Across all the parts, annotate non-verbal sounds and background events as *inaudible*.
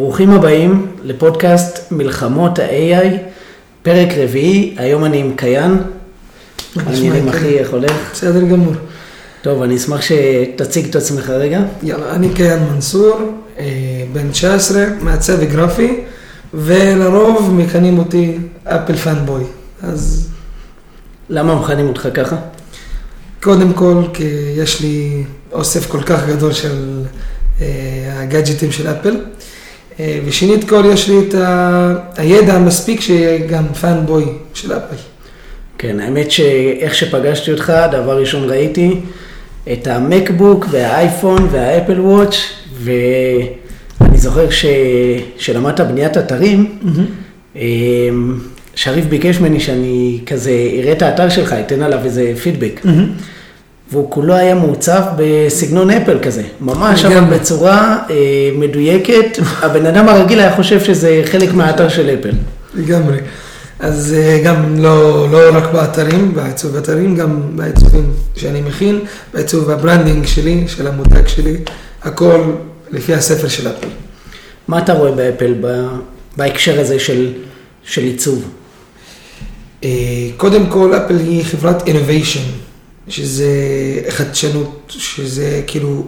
ברוכים הבאים לפודקאסט מלחמות ה-AI, פרק רביעי, היום אני עם קיין. אני נראה אחי, איך הולך? בסדר גמור. טוב, אני אשמח שתציג את עצמך רגע. יאללה, אני קיין מנסור, אה, בן 19, מעצב גרפי, ולרוב מכנים אותי אפל פאנבוי. אז למה מכנים אותך ככה? קודם כל, כי יש לי אוסף כל כך גדול של אה, הגאדג'טים של אפל. אה, ושנית כל, יש לי את ה- הידע המספיק שיהיה גם פאנבוי של אפל. כן, האמת שאיך שפגשתי אותך, דבר ראשון ראיתי את המקבוק והאייפון והאפל וואץ', ואני זוכר ש... שלמדת בניית אתרים, אמ, שריף ביקש ממני שאני כזה אראה את האתר שלך, אתן עליו איזה פידבק. והוא כולו היה מעוצב בסגנון אפל כזה, ממש אבל. בצורה אה, מדויקת. *laughs* הבן אדם הרגיל היה חושב שזה חלק מהאתר של אפל. לגמרי. אז אה, גם לא, לא רק באתרים, בעיצוב אתרים, גם בעיצובים שאני מכין, בעיצוב ה branding שלי, של המותג שלי, הכל לפי הספר של אפל. מה אתה רואה באפל ב- בהקשר הזה של, של עיצוב? אה, קודם כל, אפל היא חברת innovation, שזה חדשנות, שזה כאילו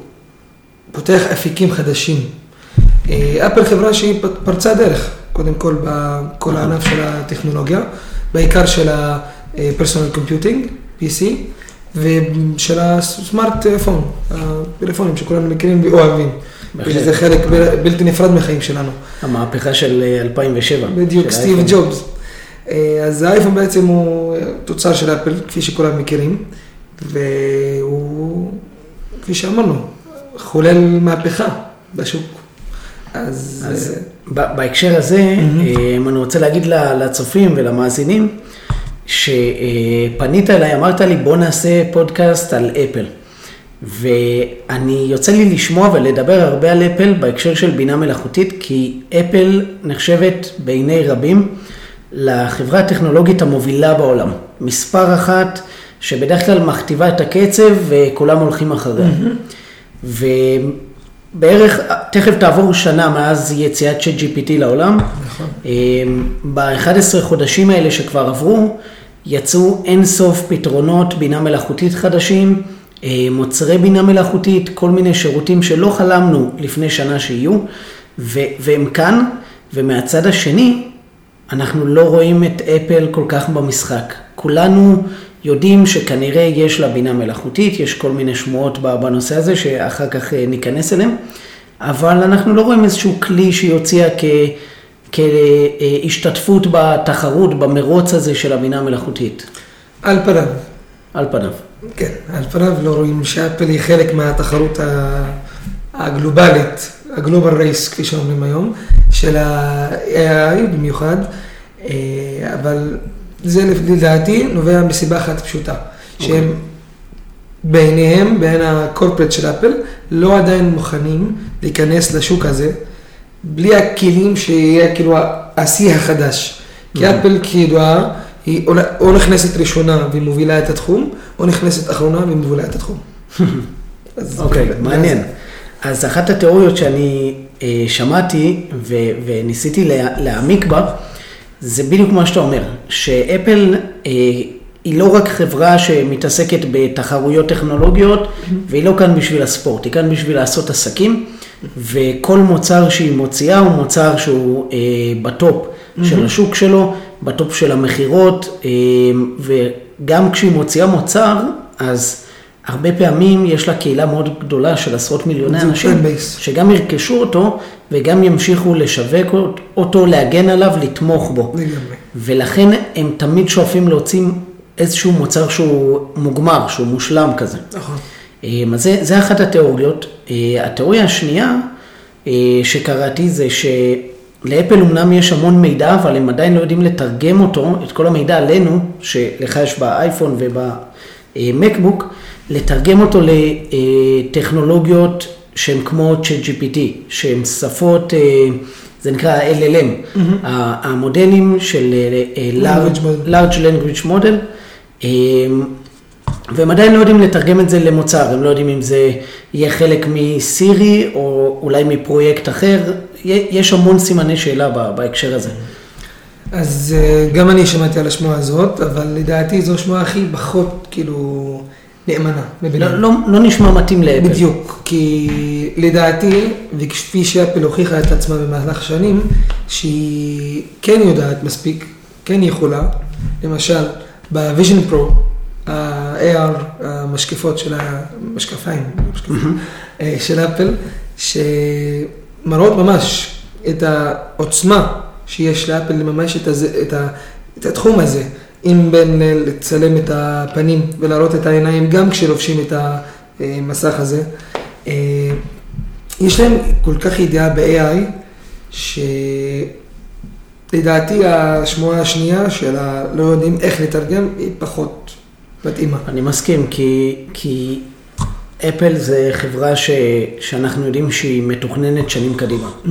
פותח אפיקים חדשים. אה, אפל חברה שהיא פרצה דרך, קודם כל בכל הענף של הטכנולוגיה, בעיקר של ה-personal computing, PC, ושל הסמארט פון, הפלאפונים שכולנו מכירים ואוהבים. שזה חלק בלתי נפרד מהחיים שלנו. המהפכה של אה, 2007. בדיוק, של סטיב. ג'ובס. אה, אז האייפון בעצם הוא תוצר של אפל, כפי שכולם מכירים, והוא, כפי שאמרנו, חולל מהפכה בשוק. אז, אז אה, ב- בהקשר הזה. אה, אני רוצה להגיד לצופים ולמאזינים, שפנית אליי, אמרת לי, בוא נעשה פודקאסט על אפל. ואני, יוצא לי לשמוע ולדבר הרבה על אפל בהקשר של בינה מלאכותית, כי אפל נחשבת בעיני רבים לחברה הטכנולוגית המובילה בעולם. מספר אחת, שבדרך כלל מכתיבה את הקצב וכולם הולכים אחריה. ובערך, תכף תעבור שנה מאז יציאת ChatGPT לעולם. נכון. ב-11 חודשים האלה שכבר עברו, יצאו אין סוף פתרונות בינה מלאכותית חדשים, אה, מוצרי בינה מלאכותית, כל מיני שירותים שלא חלמנו לפני שנה שיהיו, ו- והם כאן, ומהצד השני, אנחנו לא רואים את אפל כל כך במשחק. כולנו יודעים שכנראה יש לה בינה מלאכותית, יש כל מיני שמועות בנושא הזה שאחר כך אה, ניכנס אליהם, אבל אנחנו לא רואים איזשהו כלי שהיא הוציאה כ... כהשתתפות בתחרות, במרוץ הזה של הבינה המלאכותית, על פניו, על פניו. כן, על פניו לא רואים שאפל היא חלק מהתחרות הגלובלית, הגלובל רייס, כפי שאומרים היום, של ה-AI במיוחד, אה, אבל זה לדעתי נובע מסיבה אחת פשוטה, שהם בעיניהם, בעין הקורפרט של אפל, לא עדיין מוכנים להיכנס לשוק הזה, בלי הכלים שיהיה כאילו השיא החדש. כי אפל כידועה, היא או- נכנסת ראשונה ומובילה את התחום, או נכנסת אחרונה ומובילה את התחום. *laughs* אוקיי, ואז- מעניין. אז אחת התיאוריות שאני אה, שמעתי ו- וניסיתי לה- להעמיק בה, זה בדיוק מה שאתה אומר, שאפל אה, היא לא רק חברה שמתעסקת בתחרויות טכנולוגיות, והיא לא כאן בשביל הספורט, היא כאן בשביל לעשות עסקים, וכל מוצר שהיא מוציאה הוא מוצר שהוא אה, בטופ של השוק שלו, בטופ של המכירות, אה, וגם כשהיא מוציאה מוצר, אז הרבה פעמים יש לה קהילה מאוד גדולה של עשרות מיליוני אנשים. שגם ירכשו אותו וגם ימשיכו לשווק אותו, להגן עליו, לתמוך בו. לגמרי. ולכן הם תמיד שואפים להוציא איזשהו מוצר שהוא מוגמר, שהוא מושלם כזה. נכון. אה, אז זה, זה אחת התיאוריות. אה, התיאוריה השנייה אה, שקראתי זה שלאפל אמנם יש המון מידע, אבל הם עדיין לא יודעים לתרגם אותו, את כל המידע עלינו, שלך יש באייפון ובמקבוק, לתרגם אותו לטכנולוגיות שהן כמו ChatGPT, שהן שפות, אה, זה נקרא LLM, ה- המודלים של אה, אה, large, large language model. והם עדיין לא יודעים לתרגם את זה למוצר, הם לא יודעים אם זה יהיה חלק מסירי או אולי מפרויקט אחר, יש המון סימני שאלה בהקשר הזה. אז גם אני שמעתי על השמועה הזאת, אבל לדעתי זו השמועה הכי פחות, כאילו, נאמנה. לא, לא, לא נשמע מתאים לאפל. בדיוק, כי לדעתי, וכפי שאפל הוכיחה את עצמה במהלך השנים, שהיא כן יודעת מספיק, כן יכולה, למשל, ב Vision Pro, ה-AR, המשקפות של המשקפיים, אה, של אפל, שמראות ממש את העוצמה שיש לאפל לממש את, הזה, את, ה, את התחום הזה, אם בין לצלם את הפנים ולהראות את העיניים גם כשלובשים את המסך הזה. אה, יש להם כל כך ידיעה ב-AI, שלדעתי השמועה השנייה של הלא יודעים איך לתרגם היא פחות מתאימה. אני מסכים, כי, כי אפל זה חברה ש, שאנחנו יודעים שהיא מתוכננת שנים קדימה. Mm-hmm.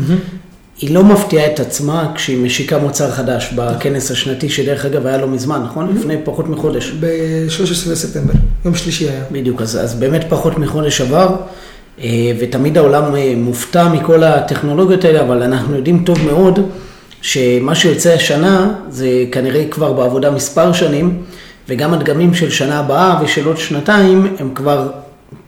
היא לא מפתיעה את עצמה כשהיא משיקה מוצר חדש בכנס השנתי, שדרך אגב היה לא מזמן, נכון? Mm-hmm. לפני פחות מחודש. ב-13 בספטמבר, יום שלישי היה. בדיוק, אז, אז באמת פחות מחודש עבר, אה, ותמיד העולם אה, מופתע מכל הטכנולוגיות האלה, אבל אנחנו יודעים טוב מאוד שמה שיוצא השנה זה כנראה כבר בעבודה מספר שנים, וגם הדגמים של שנה הבאה ושל עוד שנתיים הם כבר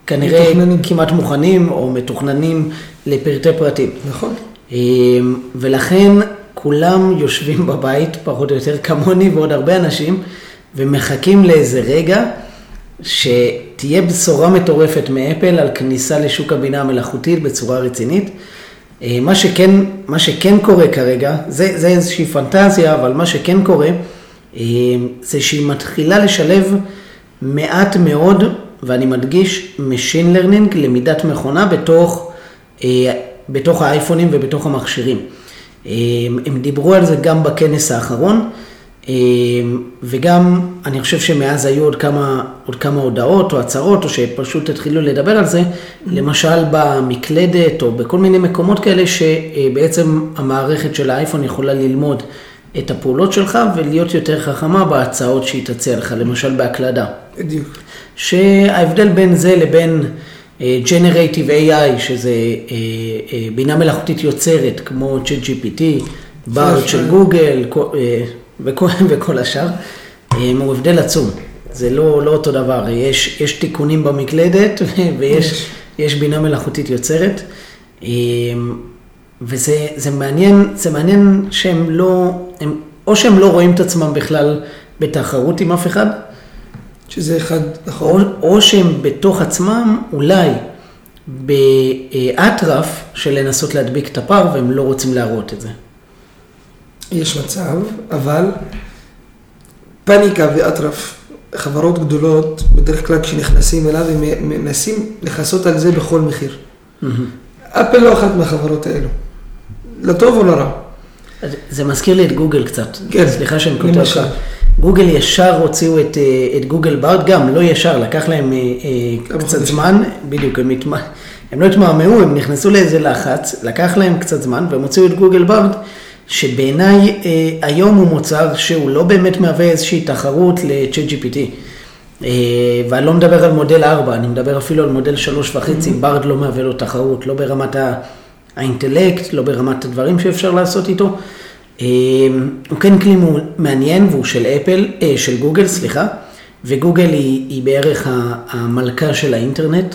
כנראה מתוכננים. כמעט מוכנים או מתוכננים לפרטי פרטים. נכון. אמ, ולכן כולם יושבים *laughs* בבית, פחות או יותר כמוני ועוד הרבה אנשים, ומחכים לאיזה רגע שתהיה בשורה מטורפת מאפל על כניסה לשוק הבינה המלאכותית בצורה רצינית. אמ, מה שכן, מה שכן קורה כרגע, זה, זה איזושהי פנטזיה, אבל מה שכן קורה, אמ, זה שהיא מתחילה לשלב מעט מאוד, ואני מדגיש, Machine Learning, למידת מכונה בתוך אה, בתוך האייפונים ובתוך המכשירים. הם דיברו על זה גם בכנס האחרון, וגם אני חושב שמאז היו עוד כמה, עוד כמה הודעות או הצהרות, או שפשוט התחילו לדבר על זה, למשל במקלדת או בכל מיני מקומות כאלה, שבעצם המערכת של האייפון יכולה ללמוד את הפעולות שלך ולהיות יותר חכמה בהצעות שהיא תציע לך, למשל בהקלדה. בדיוק. שההבדל בין זה לבין... Generative AI, שזה אה, אה, בינה מלאכותית יוצרת, כמו ChatGPT, בארד של גוגל אה, וכל *laughs* השאר, הוא הבדל עצום. זה לא, לא אותו דבר, יש, יש תיקונים במקלדת *laughs* ויש יש בינה מלאכותית יוצרת. וזה מעניין, זה מעניין שהם לא, הם, או שהם לא רואים את עצמם בכלל בתחרות עם אף אחד, שזה אחד, נכון. או, או שהם בתוך עצמם אולי באטרף של לנסות להדביק את הפער והם לא רוצים להראות את זה. יש מצב, אבל פאניקה ואטרף, חברות גדולות, בדרך כלל כשנכנסים אליו, הם מנסים לכסות על זה בכל מחיר. אפל לא אחת מהחברות האלו. לטוב או לרע. זה מזכיר לי את גוגל קצת. כן, סליחה שאני כותב לך. גוגל ישר הוציאו את, אה, את גוגל בארד, גם לא ישר, לקח להם אה, אה, קצת זמן, בדיוק, הם, התמ... הם לא התמהמהו, הם נכנסו לאיזה לחץ, לקח להם קצת זמן, והם הוציאו את גוגל בארד, שבעיניי היום הוא מוצר שהוא לא באמת מהווה איזושהי תחרות ל-chat GPT. ואני לא מדבר על מודל 4, אני מדבר אפילו על מודל 3.5, mm-hmm. בארד לא מהווה לו תחרות, לא ברמת האינטלקט, לא ברמת הדברים שאפשר לעשות איתו. אמ, הוא כן כלי מעניין והוא של אפל, אה, של גוגל, סליחה, וגוגל היא, היא בערך המלכה של האינטרנט,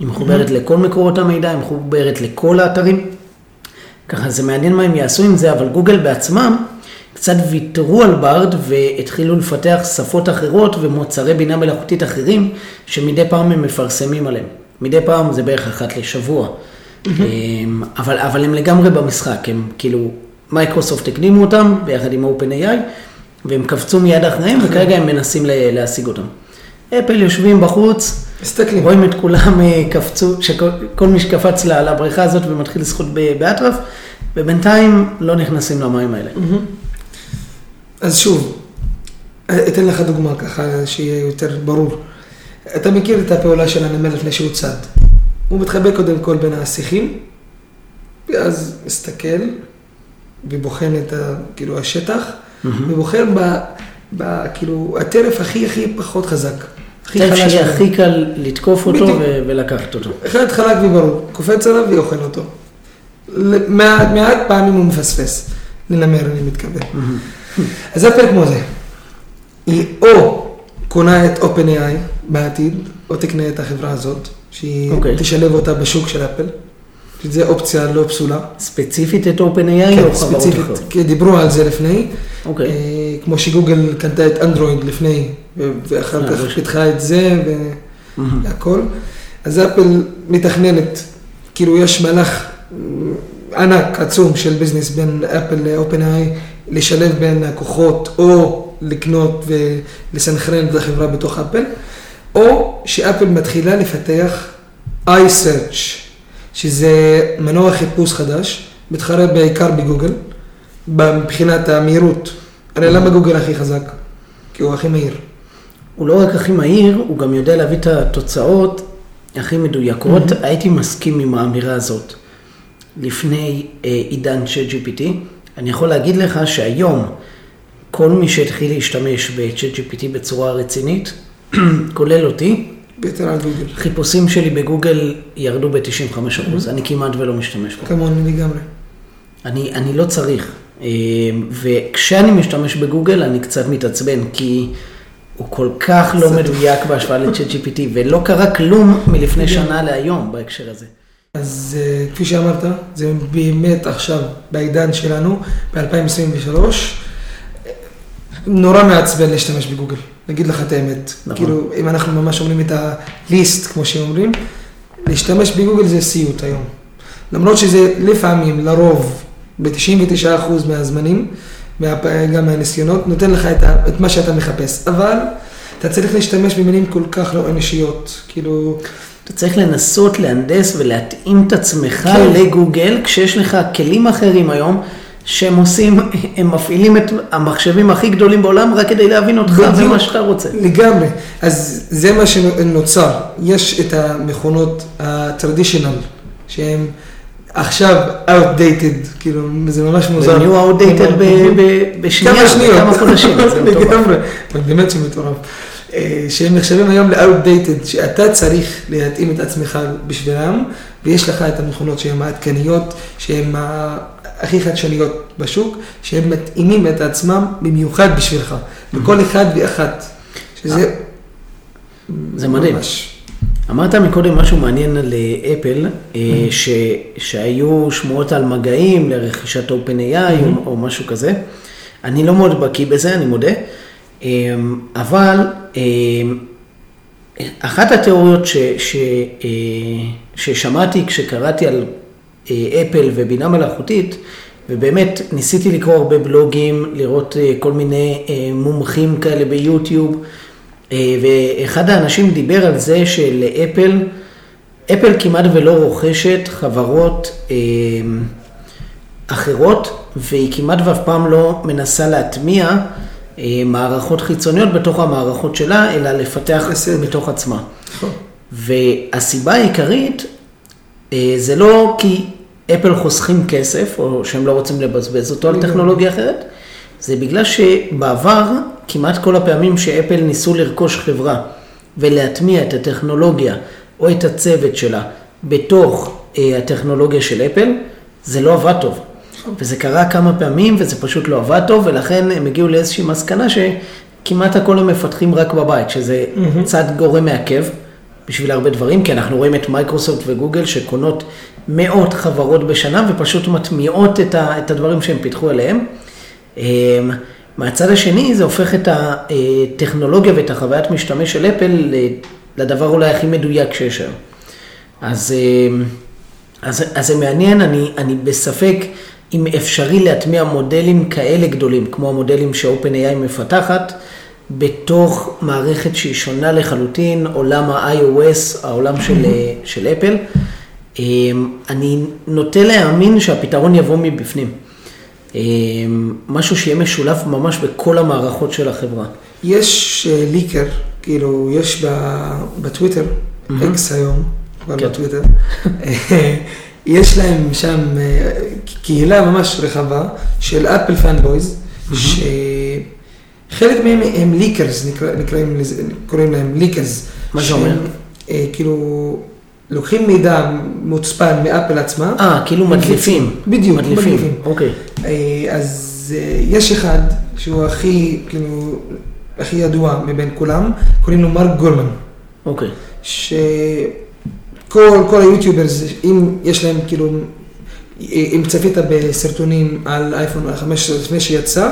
היא מחוברת mm-hmm. לכל מקורות המידע, היא מחוברת לכל האתרים. ככה זה מעניין מה הם יעשו עם זה, אבל גוגל בעצמם קצת ויתרו על Bard והתחילו לפתח שפות אחרות ומוצרי בינה מלאכותית אחרים, שמדי פעם הם מפרסמים עליהם. מדי פעם זה בערך אחת לשבוע. Mm-hmm. אבל, אבל הם לגמרי במשחק, הם כאילו מייקרוסופט הקדימו אותם ביחד עם OpenAI, והם קפצו מיד אחריהם, וכרגע הם מנסים להשיג אותם. אפל יושבים בחוץ, מסתכלים. רואים את כולם אה, קפצו, שכל מי שקפץ לבריכה הזאת ומתחיל לשחות באטרף, ובינתיים לא נכנסים למים האלה. אז שוב, אתן לך דוגמה ככה, שיהיה יותר ברור. אתה מכיר את הפעולה של הנמל לפני שהוא צד. הוא מתחבא קודם כל בין השיחים, ואז מסתכל, ובוחן את ה, כאילו השטח, mm-hmm. ובוחר ב, ב, כאילו, הטרף הכי הכי פחות חזק. הכי חלש. שיהיה הכי קל לתקוף אותו ו- ולקחת אותו. אחד חלק וברור, קופץ עליו ואוכל אותו. מעט, מעט פעמים הוא מפספס. לנמר, אני מתכוון. אז אפל כמו זה. היא או קונה את OpenAI בעתיד, או תקנה את החברה הזאת, שהיא okay. אוקיי. תשלב אותה בשוק של אפל. זו אופציה לא פסולה. ספציפית את OpenAI כן, או חברות אחרות? כי דיברו על זה לפני. אוקיי. אה, כמו שגוגל קנתה את אנדרואיד לפני, ואחר אה, כך פיתחה את זה. והכל. אז אפל מתכננת, כאילו יש מהלך אה, ענק, עצום של ביזנס בין אפל ל-OpenAI, לשלב בין הכוחות, או לקנות ולסנכרן את החברה בתוך אפל, או שאפל מתחילה לפתח iSearch, שזה מנוע חיפוש חדש, מתחרה בעיקר בגוגל, מבחינת המהירות. הרי למה גוגל הכי חזק? כי הוא הכי מהיר. הוא לא רק הכי מהיר, הוא גם יודע להביא את התוצאות הכי מדויקות. הייתי מסכים עם האמירה הזאת לפני אה, עידן של GPT. אני יכול להגיד לך שהיום כל מי שהתחיל להשתמש ב-ChatGPT בצורה רצינית, *clears throat* כולל אותי, ביתר על גוגל. חיפושים שלי בגוגל ירדו ב-95%, אני כמעט ולא משתמש בו. כמוני לגמרי. אני, אני לא צריך. אה, וכשאני משתמש בגוגל אני קצת מתעצבן, כי הוא כל כך לא. מדויק בהשוואה ל-chat GPT, ולא קרה כלום מלפני שנה להיום בהקשר הזה. אז אה, כפי שאמרת, זה באמת עכשיו, בעידן שלנו, ב-2023, נורא מעצבן להשתמש בגוגל, נגיד לך את האמת. נכון. כאילו, אם אנחנו ממש אומרים את ה-list, כמו שאומרים, להשתמש בגוגל זה סיוט היום. למרות שזה לפעמים, לרוב, ב-99% מהזמנים, מה, גם מהניסיונות, נותן לך את, ה, את מה שאתה מחפש. אבל אתה צריך להשתמש במילים כל כך לא אנושיות, כאילו... אתה צריך לנסות להנדס ולהתאים את עצמך כן. לגוגל, כשיש לך כלים אחרים היום, שהם עושים, הם מפעילים את המחשבים הכי גדולים בעולם רק כדי להבין אותך בדיוק. ומה שאתה רוצה. לגמרי. אז זה מה שנוצר. יש את המכונות ה-traditional, שהן עכשיו outdated, כאילו, זה ממש מוזר. ונהיו outdated ב- ב- בשנייה. בכמה חודשים. לגמרי, אבל באמת שמטורף. אה, שהם נחשבים היום ל-outdated, שאתה צריך להתאים את עצמך בשבילם, ויש לך את המכונות שהן העדכניות, שהן הכי חדשניות בשוק, שהם מתאימים את עצמם במיוחד בשבילך, לכל אחד ואחת. שזה... זה מדהים. ממש. אמרת מקודם משהו מעניין על אה, אפל, אה, ש, שהיו שמועות על מגעים לרכישת OpenAI או, או משהו כזה. אני לא מאוד בקיא בזה, אני מודה. אה, אבל אה, אחת התיאוריות ש, ש, אה, ששמעתי כשקראתי על אה, אפל ובינה מלאכותית, ובאמת ניסיתי לקרוא הרבה בלוגים, לראות אה, כל מיני אה, מומחים כאלה ביוטיוב, אה, ואחד האנשים דיבר על זה שלאפל, אפל כמעט ולא רוכשת חברות אה, אחרות, והיא כמעט ואף פעם לא מנסה להטמיע אה, מערכות חיצוניות בתוך המערכות שלה, אלא לפתח בסדר. מתוך עצמה. נכון. והסיבה העיקרית אה, זה לא כי אפל חוסכים כסף, או שהם לא רוצים לבזבז אותו על. טכנולוגיה אחרת, זה בגלל שבעבר, כמעט כל הפעמים שאפל ניסו לרכוש חברה ולהטמיע את הטכנולוגיה או את הצוות שלה בתוך אה, הטכנולוגיה של אפל, זה לא עבד טוב. וזה קרה כמה פעמים וזה פשוט לא עבד טוב, ולכן הם הגיעו לאיזושהי מסקנה שכמעט הכל הם מפתחים רק בבית, שזה צד גורם מעכב בשביל הרבה דברים, כי אנחנו רואים את מייקרוסופט וגוגל שקונות מאות חברות בשנה ופשוט מטמיעות את, ה, את הדברים שהם פיתחו עליהם. אמ, מהצד השני זה הופך את הטכנולוגיה ואת החוויית משתמש של אפל לדבר אולי הכי מדויק שיש היום. אז, אמ, אז, אז זה מעניין, אני, אני בספק אם אפשרי להטמיע מודלים כאלה גדולים, כמו המודלים ש-OpenAI מפתחת, בתוך מערכת שהיא שונה לחלוטין, עולם ה-iOS, העולם של, של אפל. אמ, אני נוטה להאמין שהפתרון יבוא מבפנים. אמ, משהו שיהיה משולב ממש בכל המערכות של החברה. יש אה, leaker, כאילו, יש בטוויטר, X היום, כבר כן. בטוויטר, אה, יש להם שם אה, קהילה ממש רחבה של אפל fanboys, שחלק מהם הם leakers, נקרא- נקראים לזה, קוראים להם leakers. מה זה אומר? כאילו, לוקחים מידע מוצפן מאפל עצמה. אה, כאילו מדליפים. בדיוק, מדליפים. מדליפים. אוקיי. אה, אז אה, יש אחד שהוא הכי, כאילו, הכי ידוע מבין כולם, קוראים לו מרק גורמן. אוקיי. שכל כל ה YouTubers, אם יש להם כאילו, אם צפית בסרטונים על אייפון 15 לפני שיצא,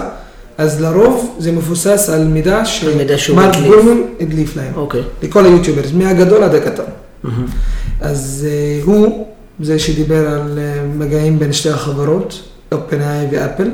אז לרוב זה מבוסס על מידע שמרק. גורמן הדליף להם. אוקיי. לכל ה YouTubers, מהגדול עד הקטן. מהמם. אז אה, הוא זה שדיבר על אה, מגעים בין שתי החברות, OpenAI ואפל.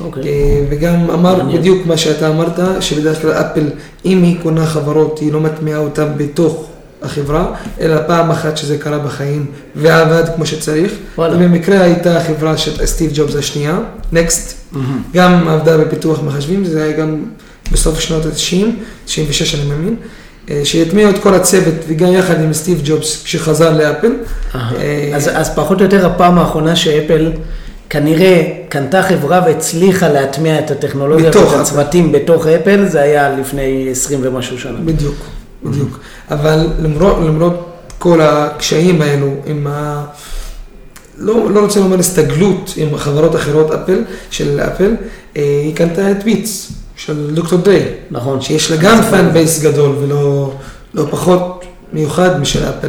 אוקיי. אה, וגם אמר מעניין. בדיוק מה שאתה אמרת, שבדרך כלל אפל, אם היא קונה חברות, היא לא מטמיעה אותן בתוך החברה, אלא פעם אחת שזה קרה בחיים ועבד כמו שצריך. וואלה. במקרה הייתה חברה של סטיב ג'ובס השנייה, נקסט, מהמם. גם עבדה בפיתוח מחשבים, זה היה גם בסוף שנות ה-90, 96 אני מאמין, שהטמיעו את כל הצוות וגם יחד עם סטיב ג'ובס כשחזר לאפל. אה, אז, אז פחות או יותר הפעם האחרונה שאפל כנראה קנתה חברה והצליחה להטמיע את הטכנולוגיה ואת. הצוותים בתוך אפל, זה היה לפני 20 ומשהו שנה. בדיוק, בדיוק. אבל למרות, למרות כל הקשיים האלו עם ה... לא, לא רוצה לומר הסתגלות עם חברות אחרות אפל, של אפל, אה, היא קנתה את ביטס של דוקטור Dre, נכון. שיש לה גם fan base גדול ולא לא פחות מיוחד משל אפל.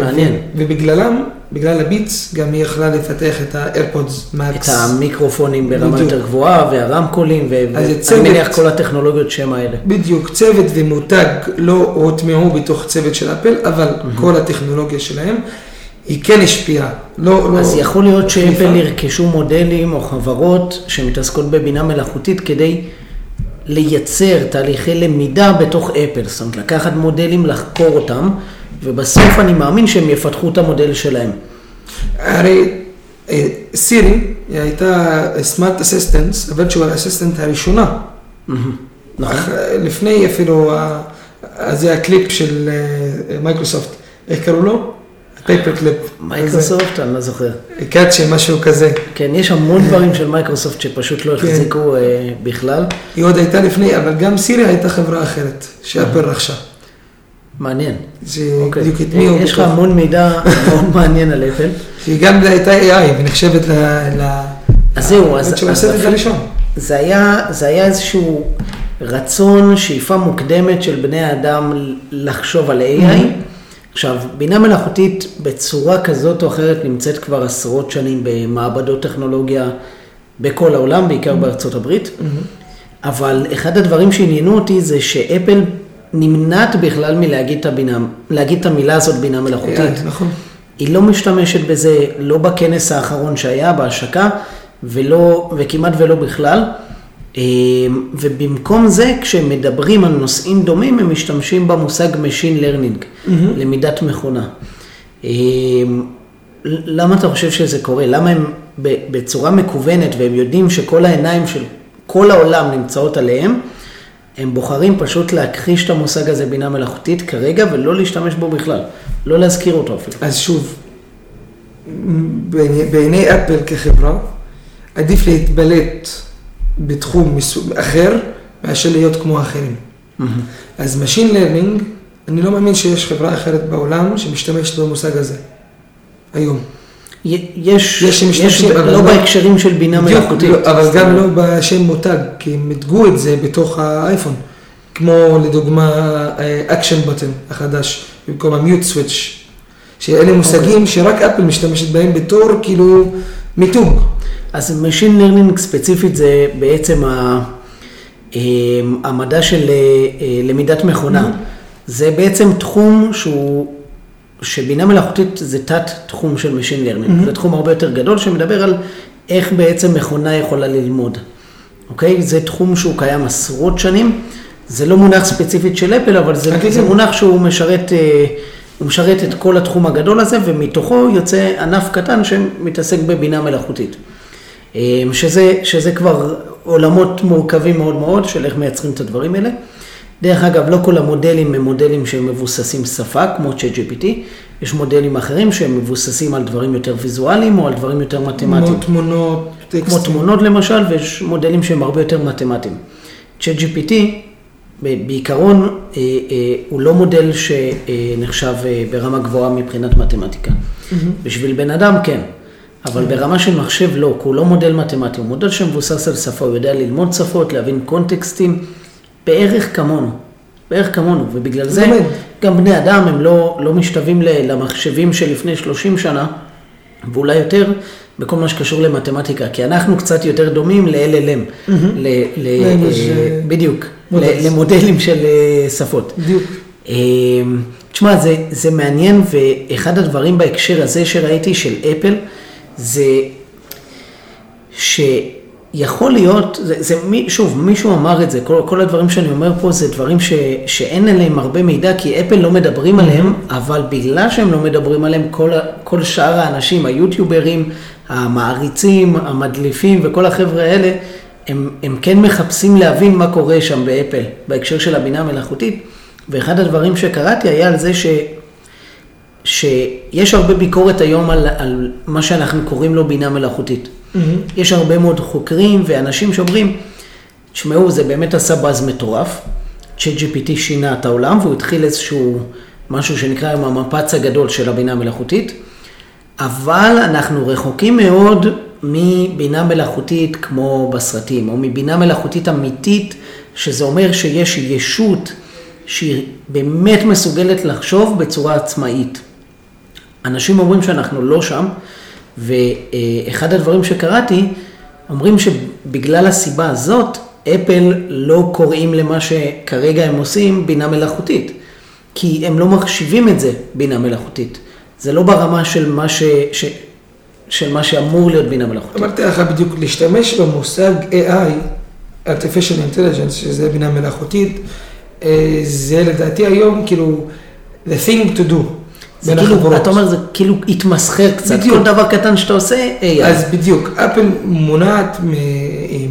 מעניין. ו- ובגללם, בגלל ה Beats, גם היא יכלה לפתח את ה AirPods Max. המיקרופונים ברמה בדיוק. יותר גבוהה והרמקולים, ואני מניח כל הטכנולוגיות שם האלה. בדיוק, צוות ומותג לא הוטמעו בתוך צוות של אפל, אבל כל הטכנולוגיה שלהם, היא כן השפיעה. לא, לא... אז יכול להיות. שאפל ירכשו מודלים או חברות שמתעסקות בבינה מלאכותית כדי לייצר תהליכי למידה בתוך אפל. זאת אומרת, לקחת מודלים, לחקור אותם, ובסוף אני מאמין שהם יפתחו את המודל שלהם. הרי אה, סירי הייתה smart assistant, ה virtual assistant הראשונה. מהמם. נכון. אה, לפני אפילו, ה- ה- זה הקליפ של אה, מייקרוסופט, איך קראו לו? ה paper clip. מייקרוסופט, אני לא זוכר. קאצ'ה, משהו כזה. כן, יש המון דברים של מייקרוסופט שפשוט לא כן. החזיקו אה, בכלל. היא עוד הייתה לפני, אבל גם סירי הייתה חברה אחרת, שאפל רכשה. מעניין. שבדיוק אוקיי. הטמיעו יש לך המון מידע מאוד *laughs* מעניין על אפל. שהיא גם הייתה AI ונחשבת ל... ל... אז זהו, אז-. זה היה, זה היה איזשהו רצון, שאיפה מוקדמת של בני האדם לחשוב על AI. עכשיו, בינה מלאכותית בצורה כזאת או אחרת נמצאת כבר עשרות שנים במעבדות טכנולוגיה בכל העולם, בעיקר בארצות הברית. אבל אחד הדברים שעניינו אותי זה שאפל נמנעת בכלל מלהגיד את, הבינה, להגיד את המילה הזאת בינה מלאכותית. AI, נכון. היא לא משתמשת בזה, לא בכנס האחרון שהיה, בהשקה, ולא, וכמעט ולא בכלל. אה, ובמקום זה, כשמדברים על נושאים דומים, הם משתמשים במושג Machine Learning, למידת מכונה. אה, למה אתה חושב שזה קורה? למה הם בצורה מקוונת, והם יודעים שכל העיניים של כל העולם נמצאות עליהם, הם בוחרים פשוט להכחיש את המושג הזה בינה מלאכותית כרגע, ולא להשתמש בו בכלל. לא להזכיר אותו אפילו. אז שוב, בעיני, בעיני אפל כחברה, עדיף להתבלט בתחום אחר, מאשר להיות כמו האחרים. אז Machine Learning, אני לא מאמין שיש חברה אחרת בעולם שמשתמשת במושג הזה, היום. יש, יש שמשתמשים, אבל לא בהקשרים של בינה מלאכותית. לא, אבל גם לא בשם מותג, כי הם מיתגו את זה בתוך האייפון. כמו לדוגמה action button החדש, במקום ה mute switch, שאלה מושגים שרק אפל משתמשת בהם בתור כאילו מיתוג. אז Machine Learning ספציפית זה בעצם ה- אה, המדע של אה, אה, למידת מכונה. זה בעצם תחום שהוא, שבינה מלאכותית זה תת תחום של Machine Learning. זה תחום הרבה יותר גדול שמדבר על איך בעצם מכונה יכולה ללמוד. אוקיי? זה תחום שהוא קיים עשרות שנים. זה לא מונח ספציפית של אפל, אבל זה, זה. מונח שהוא משרת, אה, הוא משרת את כל התחום הגדול הזה, ומתוכו יוצא ענף קטן שמתעסק בבינה מלאכותית. אה, שזה, שזה כבר עולמות מורכבים מאוד מאוד של איך מייצרים את הדברים האלה. דרך אגב, לא כל המודלים הם מודלים שהם מבוססים שפה, כמו ChatGPT, יש מודלים אחרים שהם מבוססים על דברים יותר ויזואליים או על דברים יותר מתמטיים. כמו תמונות, כמו טקסטים. תמונות למשל, ויש מודלים שהם הרבה יותר מתמטיים. ChatGPT בעיקרון אה, אה, הוא לא מודל שנחשב אה, ברמה גבוהה מבחינת מתמטיקה. בשביל בן אדם כן, אבל ברמה של מחשב לא, כי הוא לא מודל מתמטי, הוא מודל שמבוסס על שפה, הוא יודע ללמוד שפות, להבין קונטקסטים, בערך כמונו, בערך כמונו, ובגלל זה. גם בני אדם הם לא, לא משתווים למחשבים של לפני 30 שנה, ואולי יותר בכל מה שקשור למתמטיקה, כי אנחנו קצת יותר דומים ל-LLM, אה, בדיוק, למודלים של אה, שפות. בדיוק. אה, תשמע, זה, זה מעניין, ואחד הדברים בהקשר הזה שראיתי של אפל, זה שיכול להיות, זה, זה מי, שוב, מישהו אמר את זה, כל, כל הדברים שאני אומר פה זה דברים ש, שאין עליהם הרבה מידע, כי אפל לא מדברים עליהם, אבל בגלל שהם לא מדברים עליהם, כל, כל שאר האנשים, היוטיוברים, המעריצים, המדליפים וכל החבר'ה האלה, הם, הם כן מחפשים להבין מה קורה שם באפל, בהקשר של הבינה המלאכותית. ואחד הדברים שקראתי היה על זה ש... שיש הרבה ביקורת היום על, על מה שאנחנו קוראים לו בינה מלאכותית. יש הרבה מאוד חוקרים ואנשים שאומרים, תשמעו, זה באמת עשה באז מטורף. ChatGPT שינה את העולם והוא התחיל איזשהו משהו שנקרא היום המפץ הגדול של הבינה המלאכותית, אבל אנחנו רחוקים מאוד מבינה מלאכותית כמו בסרטים, או מבינה מלאכותית אמיתית, שזה אומר שיש ישות שהיא באמת מסוגלת לחשוב בצורה עצמאית. אנשים אומרים שאנחנו לא שם, ואחד הדברים שקראתי, אומרים שבגלל הסיבה הזאת, אפל לא קוראים למה שכרגע הם עושים בינה מלאכותית, כי הם לא מחשיבים את זה בינה מלאכותית. זה לא ברמה של מה, ש, ש, של מה שאמור להיות בינה מלאכותית. אמרתי לך בדיוק, להשתמש במושג AI, artificial intelligence, שזה בינה מלאכותית, אה, זה לדעתי היום כאילו, the thing to do. זה כאילו, החברות. אתה אומר, זה כאילו התמסחר קצת, בדיוק. כל דבר קטן שאתה עושה, AI. אז בדיוק, אפל מונעת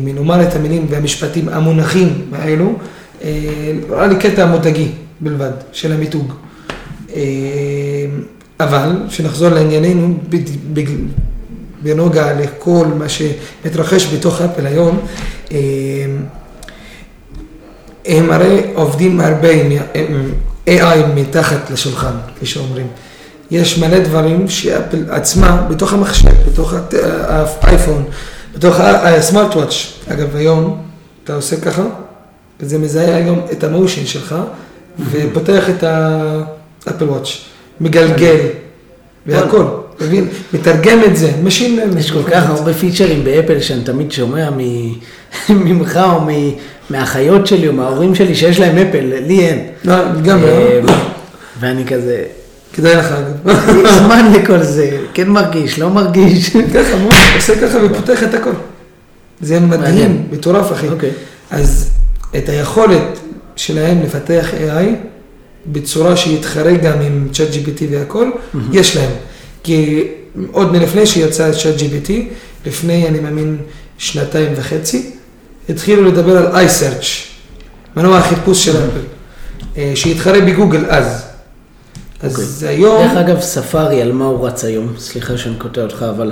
מלומר את המילים והמשפטים המונחים האלו, אה, נראה לי קטע מותגי בלבד של המיתוג. אבל, כשנחזור לענייננו, בנוגע לכל מה שמתרחש בתוך אפל היום, אה, הם הרי עובדים הרבה עם AI מתחת לשולחן, כפי שאומרים. יש מלא דברים שאפל עצמה, בתוך המחשב, בתוך האייפון, בתוך הסמארט וואץ', אגב היום אתה עושה ככה, וזה מזהה היום את ה motion שלך, ופותח את ה Apple Watch, מגלגל, והכל, אתה מבין? מתרגם את זה, machine. יש כל כך הרבה פיצ'רים באפל שאני תמיד שומע *laughs* ממך או מהאחיות שלי או מההורים שלי שיש להם אפל, לי אין. לא, גם, אה, ואני כזה, כדאי לך אגב. זמן לכל זה, כן מרגיש, לא מרגיש. *laughs* ככה, ממש, עושה ככה ופותח את הכל. זה מדהים. מטורף אחי. אוקיי. אז את היכולת שלהם לפתח AI בצורה שיתחרה גם עם צ'אט GPT והכל, יש להם. כי עוד מלפני שיצא צ'אט GPT, לפני, אני מאמין, שנתיים וחצי, התחילו לדבר על iSearch, מנוע החיפוש של אפל, אה, שהתחרה בגוגל אז. אז היום... דרך אגב, ספארי, על מה הוא רץ היום? סליחה שאני קוטע אותך, אבל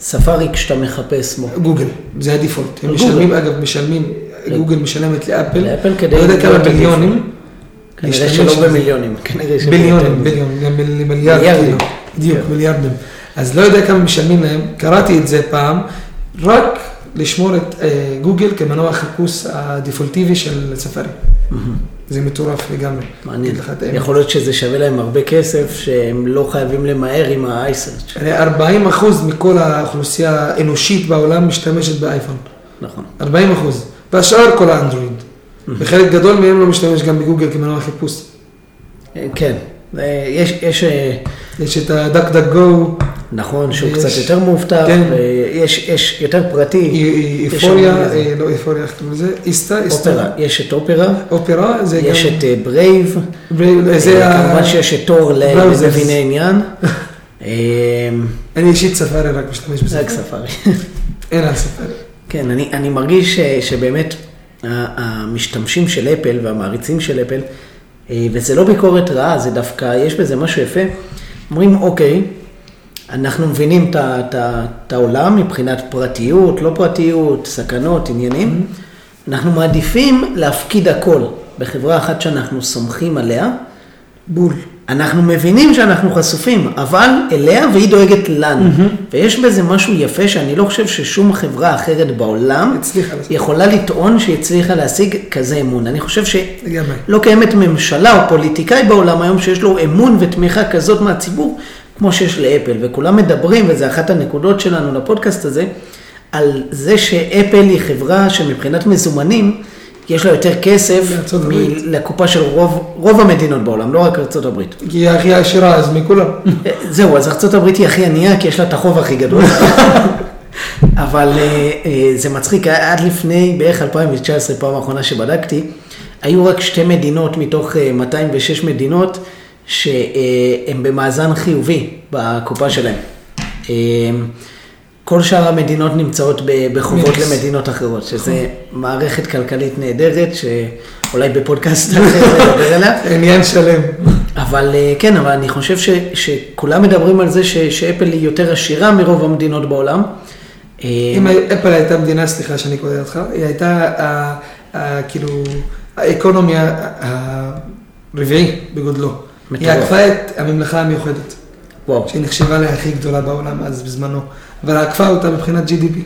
ספארי כשאתה מחפש בו. גוגל, זה הדיפולט. הם גוגל. משלמים, אגב, משלמים, גוגל משלמת לאפל, לאפל כדי לא יודע כמה מיליונים. כנראה שלא. במיליונים, כנראה שביותר ביליונים. ביליונים, מיליארדים. בדיוק, כן. מיליארדים. אז לא יודע כמה משלמים להם, קראתי את זה פעם, רק לשמור את אה, גוגל כמנוע החיפוש הדפולטיבי של ספארי. זה מטורף לגמרי. מעניין. יכול להיות שזה שווה להם הרבה כסף, שהם לא חייבים למהר עם ה-iSearch. הרי 40 אחוז מכל האוכלוסייה האנושית בעולם משתמשת באייפון. נכון. 40 אחוז. והשאר כל האנדרואיד. וחלק גדול מהם לא משתמש גם בגוגל כמנוע חיפוש. אה, כן. אה, יש, יש, אה, יש את ה DuckDuckGo, נכון שהוא יש- קצת יותר מאובטח, כן. ויש יש יותר פרטי. איפוריה, יש לא איפוריה, איך קוראים לזה? איסטה, איסטה. Opera, יש את Opera, Opera, זה גם... יש את Brave, ו- זה ה... כמובן שיש את Tor. למביני עניין. *laughs* אני אישית ספארי רק משתמש בזה. רק ספארי. אין על ספארי. כן, אני, אני מרגיש ש, שבאמת המשתמשים של אפל והמעריצים של אפל, אה, וזה לא ביקורת רעה, זה דווקא, יש בזה משהו יפה, אומרים, אוקיי, אנחנו מבינים את העולם מבחינת פרטיות, לא פרטיות, סכנות, עניינים, אנחנו מעדיפים להפקיד הכל בחברה אחת שאנחנו סומכים עליה, בול. אנחנו מבינים שאנחנו חשופים, אבל אליה והיא דואגת לנו. ויש בזה משהו יפה שאני לא חושב ששום חברה אחרת בעולם. יכולה לטעון שהיא הצליחה להשיג כזה אמון. אני חושב. שלא קיימת ממשלה או פוליטיקאי בעולם היום שיש לו אמון ותמיכה כזאת מהציבור, כמו שיש לאפל. וכולם מדברים, וזו אחת הנקודות שלנו לפודקאסט הזה, על זה שאפל היא חברה שמבחינת מזומנים, יש לה יותר כסף לקופה של רוב, רוב המדינות בעולם, לא רק ארצות הברית. כי היא הכי עשירה אז מכולם. *laughs* זהו, אז ארצות הברית היא הכי ענייה, כי יש לה את החוב הכי גדול. *laughs* אבל אה, אה, זה מצחיק, עד לפני בערך 2019, פעם האחרונה שבדקתי, היו רק שתי מדינות מתוך אה, 206 מדינות שהן במאזן חיובי בקופה שלהן. אה, כל שאר המדינות נמצאות בחובות. למדינות אחרות, שזה מערכת כלכלית נהדרת, שאולי בפודקאסט אחר *laughs* נדבר עליה. עניין שלם. אבל אה, כן, אבל אני חושב ש, שכולם מדברים על זה ש, שאפל היא יותר עשירה מרוב המדינות בעולם. אה, אם אפל הייתה מדינה, סליחה שאני קוטע אותך, היא הייתה ה- ה- כאילו האקונומי ה- הרביעי בגודלו. היא מטורף. עקפה את הממלכה המיוחדת, וואו, שהיא נחשבה להכי גדולה בעולם אז בזמנו, אבל עקפה אותה מבחינת GDP.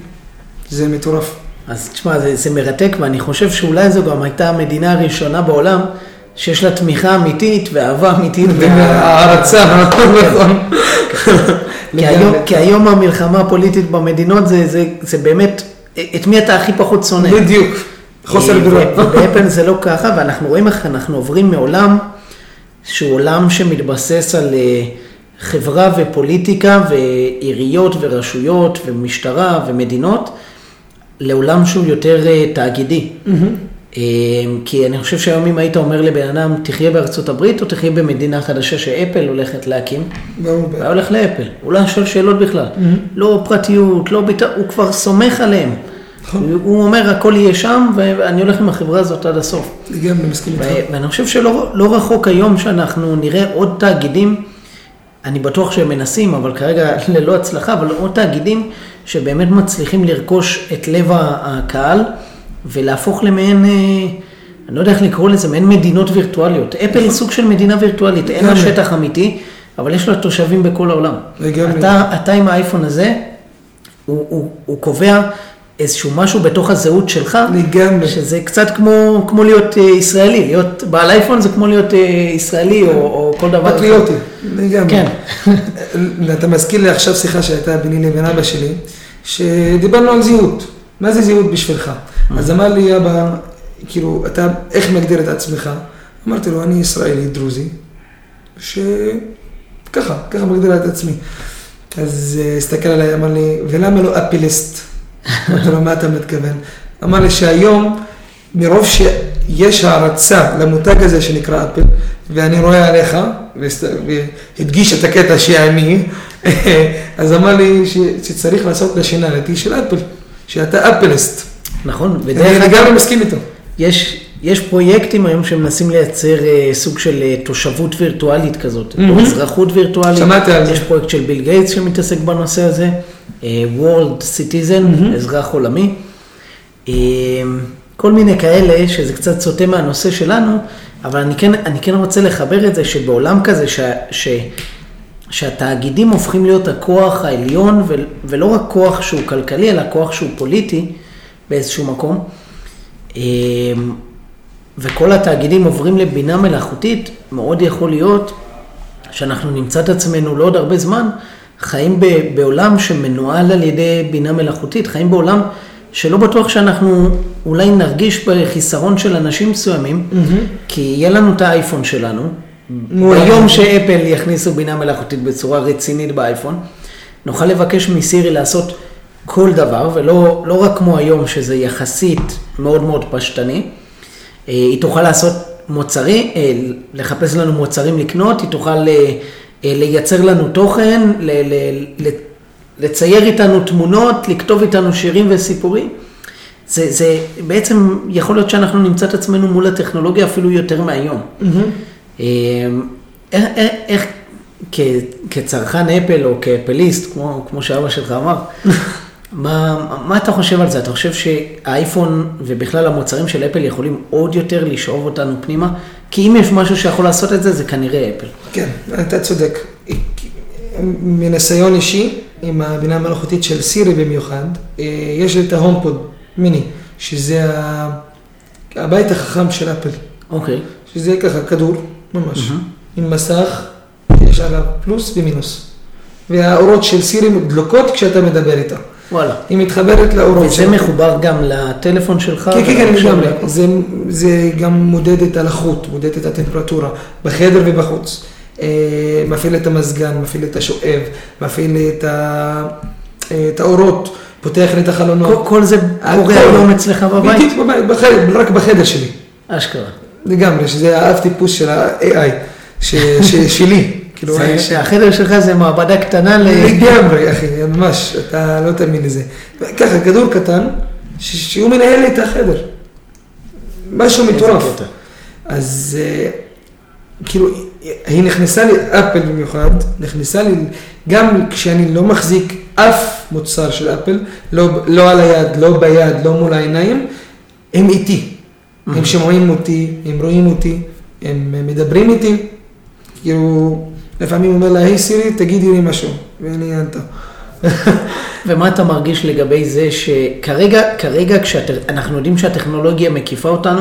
זה מטורף. אז תשמע, זה, זה מרתק, ואני חושב שאולי זו גם הייתה המדינה הראשונה בעולם שיש לה תמיכה אמיתית ואהבה אמיתית. והערצה, נכון. כי היום, כי היום המלחמה הפוליטית במדינות זה, זה, זה באמת, את מי אתה הכי פחות שונא. בדיוק, חוסר אה. ו- ובאפל זה לא ככה, ואנחנו רואים איך אנחנו עוברים מעולם שהוא עולם שמתבסס על אה, חברה ופוליטיקה ועיריות ורשויות ומשטרה ומדינות, לעולם שהוא יותר אה, תאגידי. אה, כי אני חושב שהיום אם היית אומר לבן אדם, תחיה בארצות הברית או תחיה במדינה חדשה שאפל הולכת להקים, ברור. הוא היה הולך לאפל, הוא לא שואל שאלות בכלל. לא פרטיות, לא ביטחון, הוא כבר סומך עליהם. הוא הוא אומר, הכל יהיה שם, ואני הולך עם החברה הזאת עד הסוף. לגמרי מסכים איתך. ואני חושב שלא לא רחוק היום שאנחנו נראה עוד תאגידים, אני בטוח שהם מנסים, אבל כרגע *laughs* ללא הצלחה, אבל עוד תאגידים שבאמת מצליחים לרכוש את לב הקהל ולהפוך למעין, אה, אני לא יודע איך לקרוא לזה, מעין מדינות וירטואליות. אפל היא סוג של מדינה וירטואלית, אין לה. שטח אמיתי, אבל יש לה תושבים בכל העולם. לגמרי. אתה, אתה עם האייפון הזה, הוא, הוא, הוא קובע איזשהו משהו בתוך הזהות שלך, לגמרי. שזה קצת כמו, כמו להיות אה, ישראלי, להיות בעל אייפון זה כמו להיות אה, ישראלי או, או כל דבר. פטריוטי, לגמרי. כן. *laughs* אתה מזכיר לי עכשיו שיחה שהייתה ביני לבין אבא שלי, שדיברנו על זהות. מה זה זהות בשבילך? אז אמר לי אבא, כאילו, אתה איך מגדיר את עצמך? אמרתי לו, אני ישראלי דרוזי, שככה, ככה מגדיר את עצמי. אז אה, הסתכל עליי, אמר לי, ולמה לא אפליסט? אמרתי לו, מה אתה מתכוון? אמר לי שהיום, מרוב שיש הערצה למותג הזה שנקרא אפל, ואני רואה עליך, והדגיש את הקטע שאני, *laughs* אז אמר לי ש, שצריך לעשות לשינליטי של אפל, שאתה אפליסט. נכון, אני ודרך אגב, מסכים איתו. יש, יש פרויקטים היום שמנסים לייצר אה, סוג של אה, תושבות וירטואלית כזאת, או מהמם. אזרחות וירטואלית. שמעתי על זה. יש פרויקט של ביל גייטס שמתעסק בנושא הזה, World Citizen, אזרח עולמי. אה, כל מיני כאלה, שזה קצת סוטה מהנושא שלנו, אבל אני כן, אני כן רוצה לחבר את זה שבעולם כזה, ש, ש, שהתאגידים הופכים להיות הכוח העליון, ו, ולא רק כוח שהוא כלכלי, אלא כוח שהוא פוליטי באיזשהו מקום. אה, וכל התאגידים עוברים לבינה מלאכותית, מאוד יכול להיות שאנחנו נמצא את עצמנו לא עוד הרבה זמן, חיים ב, בעולם שמנוהל על ידי בינה מלאכותית, חיים בעולם שלא בטוח שאנחנו אולי נרגיש בחיסרון של אנשים מסוימים, כי יהיה לנו את האייפון שלנו, מעולה. ביום שאפל יכניסו בינה מלאכותית בצורה רצינית באייפון, נוכל לבקש מסירי לעשות כל דבר, ולא לא רק כמו היום, שזה יחסית מאוד מאוד פשטני. אה, היא תוכל לעשות מוצרים, אה, לחפש לנו מוצרים לקנות, היא תוכל אה, לייצר לנו תוכן, ל- ל- ל- לצייר איתנו תמונות, לכתוב איתנו שירים וסיפורים. זה, זה בעצם יכול להיות שאנחנו נמצא את עצמנו מול הטכנולוגיה אפילו יותר מהיום. אה, איך, איך, איך כ, כצרכן אפל או כאפליסט, כמו, כמו שאבא שלך אמר, *laughs* מה, מה אתה חושב על זה? אתה חושב שהאייפון ובכלל המוצרים של אפל יכולים עוד יותר לשאוב אותנו פנימה? כי אם יש משהו שיכול לעשות את זה, זה כנראה אפל. כן, אתה צודק. מניסיון אישי, עם הבינה המלאכותית של סירי במיוחד, אה, יש לי את ההומפוד מיני, שזה הבית החכם של אפל. אוקיי. שזה ככה, כדור, ממש, mm-hmm. עם מסך, יש עליו פלוס ומינוס. והאורות של סירי דלוקות כשאתה מדבר איתה. וואלה. היא מתחברת לאורות וזה מחובר גם לטלפון שלך? כן, כן, כן, לגמרי. זה, זה גם מודד את הלחות, מודד את הטמפרטורה, בחדר ובחוץ. אה, מפעיל את המזגן, מפעיל את השואב, מפעיל את, ה, אה, את האורות, פותח לי את החלונות. כל, כל זה קורה היום אצלך בבית? בדיוק בבית, בחדר, רק בחדר שלי. אשכרה. לגמרי, שזה האב טיפוס של ה-AI, שלי. כאילו, זה שהחדר שלך זה מעבדה קטנה ל... לגמרי, אחי, ממש, אתה לא תאמין לזה. ככה, כדור קטן, שהוא מנהל לי את החדר. משהו מטורף. אז אה, כאילו, היא נכנסה לי, אפל במיוחד, נכנסה לי, גם כשאני לא מחזיק אף מוצר של אפל, לא, לא על היד, לא ביד, לא מול העיניים, הם איתי. הם שומעים אותי, הם רואים אותי, הם מדברים איתי, כאילו, לפעמים אומר לה, היי סירי, תגידי לי משהו, ואני אענתה. *laughs* ומה אתה מרגיש לגבי זה שכרגע, כרגע כשאנחנו יודעים שהטכנולוגיה מקיפה אותנו,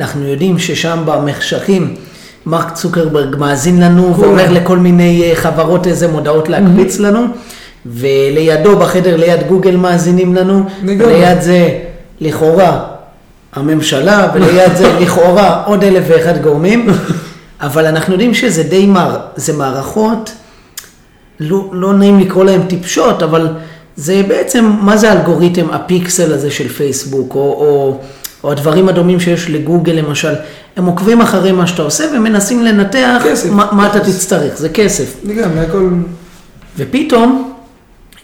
אנחנו יודעים ששם במחשכים מרק צוקרברג מאזין לנו ואומר לכל מיני אה, חברות איזה מודעות להקפיץ לנו, ולידו בחדר ליד גוגל מאזינים לנו, ליד זה לכאורה הממשלה, וליד זה *laughs* לכאורה עוד אלף ואחד גורמים. *laughs* אבל אנחנו יודעים שזה די מר, זה מערכות, לא, לא נעים לקרוא להן טיפשות, אבל זה בעצם, מה זה האלגוריתם, הפיקסל הזה של פייסבוק, או, או, או הדברים הדומים שיש לגוגל למשל, הם עוקבים אחרי מה שאתה עושה ומנסים לנתח כסף, מה, כסף. מה אתה תצטרך, זה כסף. לגמרי, הכל... ופתאום,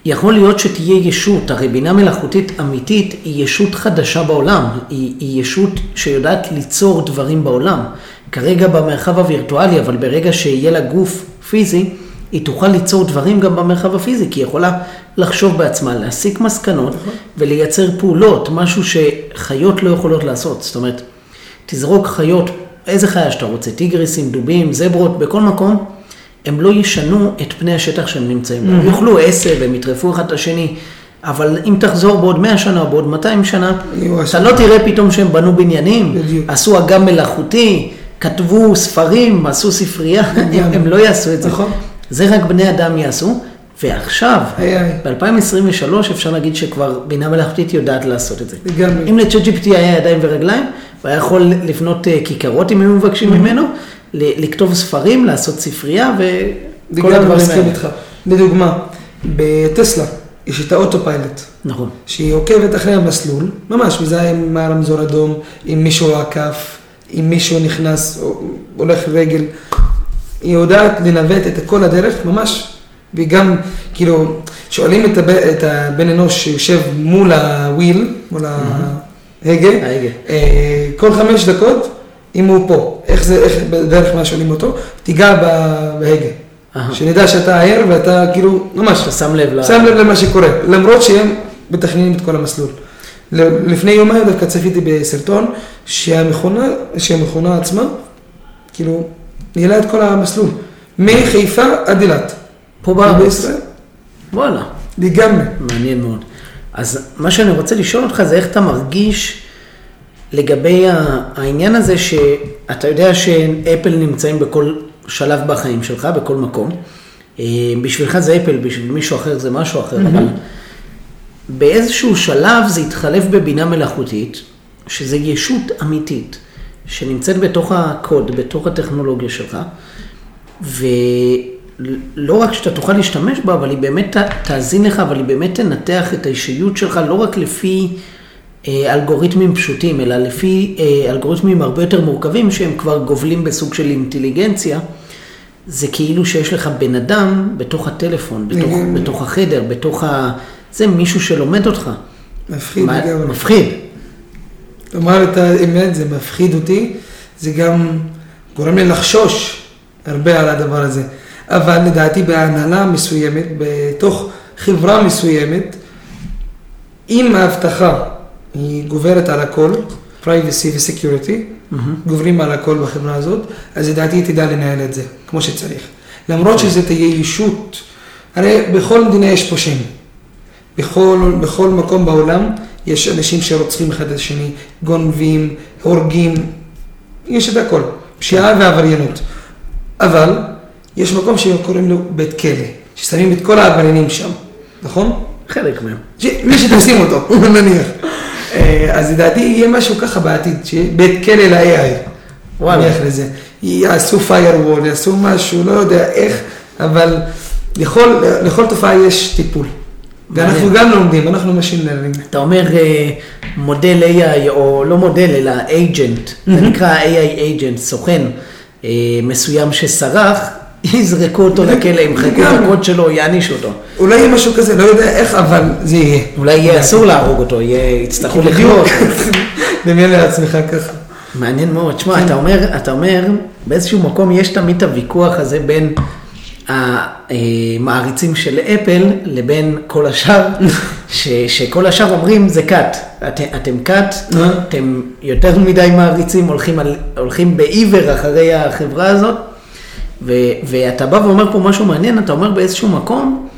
יכול להיות שתהיה ישות, הרי בינה מלאכותית אמיתית היא ישות חדשה בעולם, היא, היא ישות שיודעת ליצור דברים בעולם. כרגע במרחב הווירטואלי, אבל ברגע שיהיה לה גוף פיזי, היא תוכל ליצור דברים גם במרחב הפיזי, כי היא יכולה לחשוב בעצמה, להסיק מסקנות נכון. ולייצר פעולות, משהו שחיות לא יכולות לעשות. זאת אומרת, תזרוק חיות, איזה חיה שאתה רוצה, טיגריסים, דובים, זברות, בכל מקום, הם לא ישנו את פני השטח שהם נמצאים בו. הם יאכלו עשב, הם יטרפו אחד את השני, אבל אם תחזור בעוד 100 שנה או בעוד 200 שנה, אתה לא תראה פתאום שהם בנו בניינים, עשו אגם מלאכותי, כתבו ספרים, עשו ספרייה, הם, לא יעשו את זה. נכון. זה רק בני אדם יעשו. ועכשיו, ב-2023 אפשר להגיד שכבר בינה מלאכותית יודעת לעשות את זה. לגמרי. אם ל-ChatGPT היה ידיים ורגליים, הוא היה יכול לבנות אה, כיכרות אם היו מבקשים ממנו, לכתוב ספרים, לעשות ספרייה וכל הדברים האלה. איתך. לדוגמה, בטסלה יש את האוטו פיילוט. נכון. שהיא עוקבת אחרי המסלול, ממש מזהה עם הרמזור אדום, אם מישהו עקף. אם מישהו נכנס או הולך רגל, היא יודעת לנווט את כל הדרך ממש, וגם כאילו שואלים את, הב, את הבן אנוש שיושב מול הוויל, מול ההגה, אה, כל חמש דקות, אם הוא פה, איך זה, איך בדרך מה שואלים אותו, תיגע בהגה. שנדע שאתה ער ואתה כאילו, ממש, שם לב, שם לב למה שקורה, למרות שהם מתכננים את כל המסלול. לפני יומיים דווקא צפיתי בסרטון שהמכונה, שהמכונה עצמה, כאילו, ניהלה את כל המסלול, מחיפה עד אילת. פה בארץ? וואלה. לגמרי. מעניין מאוד. אז מה שאני רוצה לשאול אותך זה איך אתה מרגיש לגבי העניין הזה שאתה יודע שאפל נמצאים בכל שלב בחיים שלך, בכל מקום. אה, בשבילך זה אפל, בשביל מישהו אחר זה משהו אחר, אבל... באיזשהו שלב זה התחלף בבינה מלאכותית, שזה ישות אמיתית, שנמצאת בתוך הקוד, בתוך הטכנולוגיה שלך, ולא רק שאתה תוכל להשתמש בה, אבל היא באמת תאזין לך, אבל היא באמת תנתח את האישיות שלך לא רק לפי אה, אלגוריתמים פשוטים, אלא לפי אה, אלגוריתמים הרבה יותר מורכבים, שהם כבר גובלים בסוג של אינטליגנציה. זה כאילו שיש לך בן אדם בתוך הטלפון, בתוך, בתוך החדר, בתוך ה... זה מישהו שלומד אותך. מפחיד לגמרי. מפחיד. לומר את האמת, זה מפחיד אותי, זה גם גורם לי לחשוש הרבה על הדבר הזה. אבל לדעתי בהנהלה מסוימת, בתוך חברה מסוימת, אם ההבטחה היא גוברת על הכל, privacy ו-security, גוברים על הכל בחברה הזאת, אז לדעתי היא תדע לנהל את זה כמו שצריך. למרות שזה תהיה ישות, הרי בכל מדינה יש פושעים. בכל, בכל מקום בעולם יש אנשים שרוצחים אחד את השני, גונבים, הורגים, יש את הכל, פשיעה ועבריינות. אבל יש מקום שקוראים לו בית כלא, ששמים את כל העבריינים שם, נכון? חלק מהם. מי שתשים אותו, נניח. אה, אז לדעתי יהיה משהו ככה בעתיד, שיהיה בית כלא ל-AI. וואלה. נניח לזה. יעשו firewall, יעשו משהו, לא יודע איך, אבל לכל, לכל תופעה יש טיפול. ואנחנו. גם לומדים, אנחנו machine learning. אתה אומר אה, מודל AI, או לא מודל, אלא agent, זה נקרא AI agent, סוכן אה, מסוים שסרח, *laughs* יזרקו אותו לכלא, ימחקו את. הקוד שלו, יענישו אותו. אולי יהיה משהו כזה, לא יודע איך, אבל זה יהיה. אולי יהיה אסור להרוג אותו, יהיה, יצטרכו. לחיות. *laughs* דמיין לעצמך ככה. מעניין מאוד. תשמע, אתה אומר, אתה אומר, באיזשהו מקום יש תמיד את הוויכוח הזה בין המעריצים של אפל לבין כל השאר, *laughs* ש, שכל השאר אומרים זה cut. את, אתם cut, אה? אתם יותר מדי מעריצים, הולכים, על, הולכים בעיוור אחרי החברה הזאת, ו, ואתה בא ואומר פה משהו מעניין, אתה אומר באיזשהו מקום,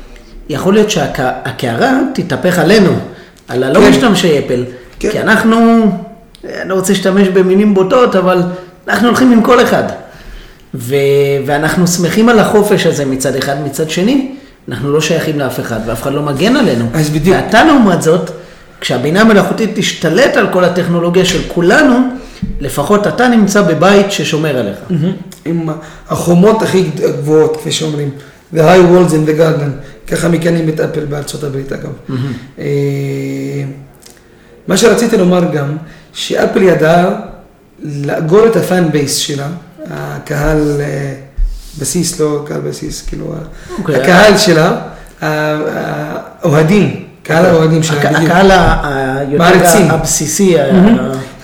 יכול להיות שהקערה תתהפך עלינו, על הלא כן. משתמשי אפל. כן. כי אנחנו, אני לא רוצה להשתמש במילים בוטות, אבל אנחנו הולכים עם כל אחד. ו- ואנחנו שמחים על החופש הזה מצד אחד, מצד שני, אנחנו לא שייכים לאף אחד, ואף אחד לא מגן עלינו. אז בדיוק. ואתה לעומת זאת, כשהבינה המלאכותית תשתלט על כל הטכנולוגיה של כולנו, לפחות אתה נמצא בבית ששומר עליך. עם החומות הכי גבוהות, כפי שאומרים. The high walls in the garden. ככה מכנים את אפל בארצות הברית, אגב. אה, מה שרציתי לומר גם, שאפל ידעה לאגור את ה fan base שלה, הקהל אה, בסיס, לא קהל בסיס, כאילו, אוקיי. הקהל שלה, האוהדים, קהל האוהדים שלה, הק-. הקהל היותר. הבסיסי,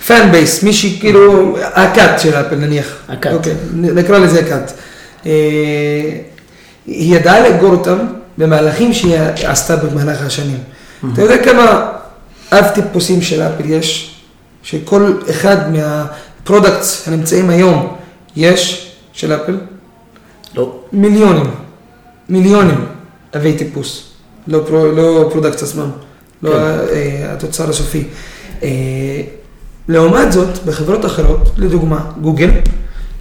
fan base, מי שכאילו, ה cult של אפל נניח. ה cult. אוקיי, נקרא לזה cult. אה, היא ידעה לאגור אותם במהלכים שהיא עשתה במהלך השנים. אתה יודע כמה אב טיפוסים של אפל יש, שכל אחד מה products הנמצאים היום יש של אפל? לא. מיליונים, מיליונים אבי טיפוס, לא, pro, לא product עצמם, לא כן. אה, התוצר הסופי. אה, לעומת זאת, בחברות אחרות, לדוגמה, גוגל,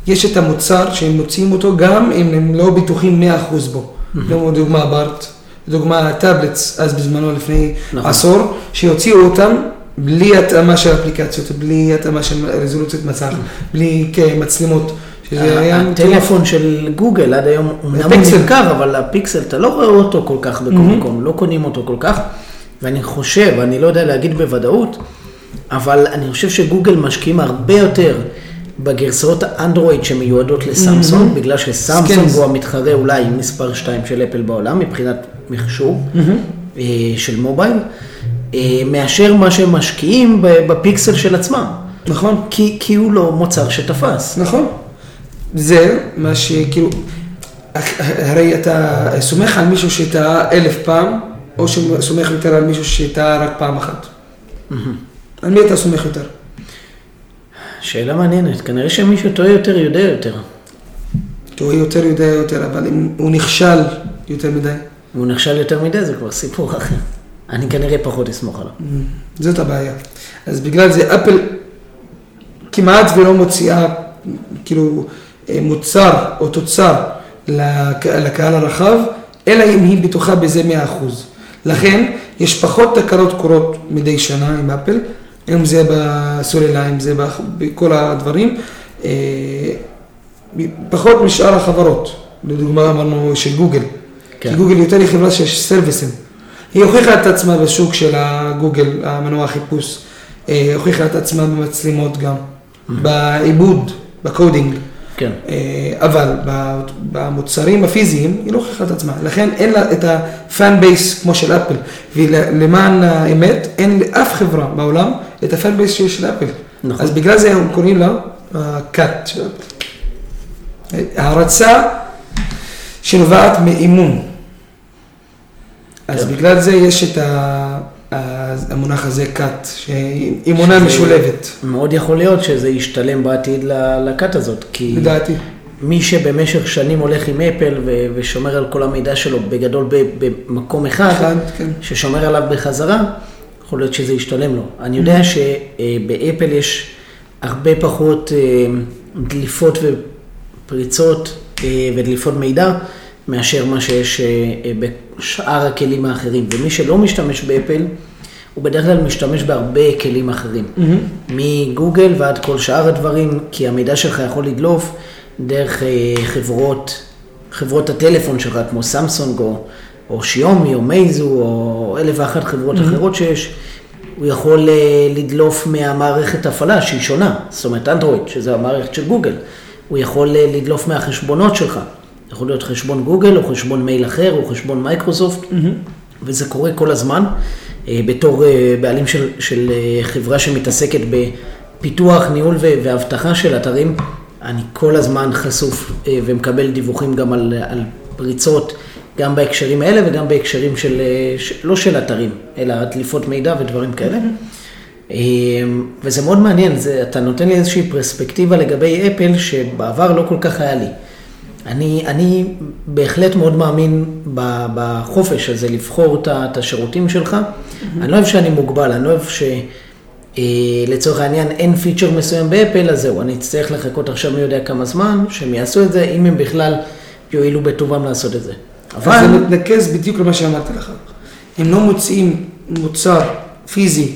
יש את המוצר שהם מוציאים אותו גם אם הם לא בטוחים 100% בו. כמו דוגמה בארט, דוגמה טאבלטס, אז בזמנו לפני נכון. עשור, שהוציאו אותם בלי התאמה של אפליקציות, בלי התאמה של רזולוציות מסך, בלי מצלמות. שזה היה מטורף. הטלפון של גוגל עד היום, אמנם הוא. נמכר, אבל הפיקסל, אתה לא רואה אותו כל כך בכל מקום, לא קונים אותו כל כך. ואני חושב, אני לא יודע להגיד בוודאות, אבל אני חושב שגוגל משקיעים הרבה יותר בגרסאות האנדרואיד שמיועדות לסמסונג, בגלל שסמסונג. הוא המתחרה אולי מספר 2 של אפל בעולם, מבחינת מכשור אה, של מובייל, מאשר מה שהם משקיעים בפיקסל של עצמם. נכון. כי, כי הוא לא מוצר שתפס. נכון. זה מה שכאילו, הרי אתה סומך על מישהו שטעה אלף פעם, או שסומך יותר על מישהו שטעה רק פעם אחת. על מי אתה סומך יותר? שאלה מעניינת, כנראה שמישהו טועה יותר יודע יותר. הוא יותר יודע יותר, אבל אם הוא נכשל יותר מדי, הוא נכשל יותר מדי זה כבר סיפור אחר. אני כנראה פחות אסמוך עליו. זאת הבעיה. אז בגלל זה אפל כמעט ולא מוציאה כאילו אה, מוצר או תוצר לק- לקהל הרחב, אלא אם היא בטוחה בזה 100%. לכן יש פחות תקלות קורות מדי שנה עם אפל, אם זה בסוללה, אם זה בכ- בכל הדברים, אה, פחות משאר החברות. לדוגמה אמרנו של גוגל. כן. כי גוגל יותר היא חברה שיש סרוויסים. היא הוכיחה את עצמה בשוק של הגוגל, המנוע החיפוש. אה, הוכיחה את עצמה במצלמות גם, בעיבוד, ב coding. כן. אה, אבל במוצרים הפיזיים היא לא הוכיחה את עצמה. לכן אין לה את ה fan base כמו של אפל. ולמען האמת, אין לאף חברה בעולם את ה fan base שיש לאפל. נכון. אז בגלל זה הם קוראים לה cult של אפל. הערצה שנובעת מאימון. אז כן. בגלל זה יש את ה... המונח הזה cut, שהיא מונה משולבת. מאוד יכול להיות שזה ישתלם בעתיד ל- לכת הזאת, כי לדעתי. מי שבמשך שנים הולך עם אפל ו- ושומר על כל המידע שלו בגדול ב- במקום אחד, אחד, כן. ששומר עליו בחזרה, יכול להיות שזה ישתלם לו. אני יודע שבאפל יש הרבה פחות אה, דליפות ופריצות אה, ודליפות מידע מאשר מה שיש בשאר הכלים האחרים. ומי שלא משתמש באפל, הוא בדרך כלל משתמש בהרבה כלים אחרים. מגוגל ועד כל שאר הדברים, כי המידע שלך יכול לדלוף דרך אה, חברות, חברות הטלפון שלך, כמו סמסונג או, או שיומי או מייזו או אלף ואחת חברות אחרות שיש. הוא יכול אה, לדלוף מהמערכת הפעלה שהיא שונה, זאת אומרת אנדרואיד, שזה המערכת של גוגל. הוא יכול אה, לדלוף מהחשבונות שלך. יכול להיות חשבון גוגל או חשבון מייל אחר או חשבון מייקרוסופט, וזה קורה כל הזמן. אה, בתור אה, בעלים של, של אה, חברה שמתעסקת בפיתוח, ניהול ואבטחה של אתרים, אני כל הזמן חשוף ומקבל דיווחים גם על, על פריצות, גם בהקשרים האלה וגם בהקשרים של, לא של אתרים, אלא דליפות מידע ודברים כאלה. אה, וזה מאוד מעניין, זה, אתה נותן לי איזושהי פרספקטיבה לגבי אפל שבעבר לא כל כך היה לי. אני, אני בהחלט מאוד מאמין בחופש הזה לבחור את השירותים שלך. אני לא אוהב שאני מוגבל, אני לא אוהב שלצורך העניין אין פיצ'ר מסוים באפל, אז זהו, אני אצטרך לחכות עכשיו מי יודע כמה זמן, שהם יעשו את זה, אם הם בכלל יואילו בטובם לעשות את זה. אבל זה מתנקז בדיוק למה שאמרתי לך. הם לא מוציאים מוצר פיזי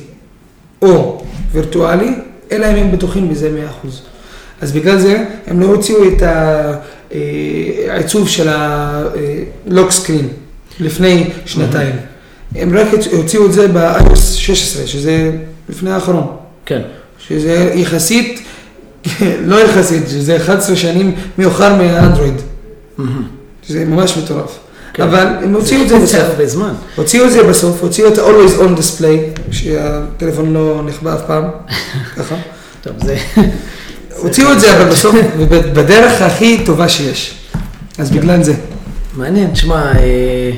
או וירטואלי, אלא אם הם בטוחים בזה 100%. אז בגלל זה הם לא הוציאו את ה- אה, העיצוב של הלוק סקרין לפני שנתיים. הם רק הוציאו את זה ב-iOS 16, שזה לפני האחרון. כן. שזה יחסית, *laughs* לא יחסית, שזה 11 שנים מאוחר מהאנדרואיד. שזה ממש מטורף. כן. אבל הם הוציאו את זה זה בסוף. הרבה זמן. הוציאו את זה בסוף, הוציאו את ה-Always on display, שהטלפון לא נכבה אף פעם, *laughs* ככה. טוב, זה... הוציאו את זה אבל בסוף, בדרך הכי טובה שיש. אז בגלל זה. מעניין, תשמע, אה,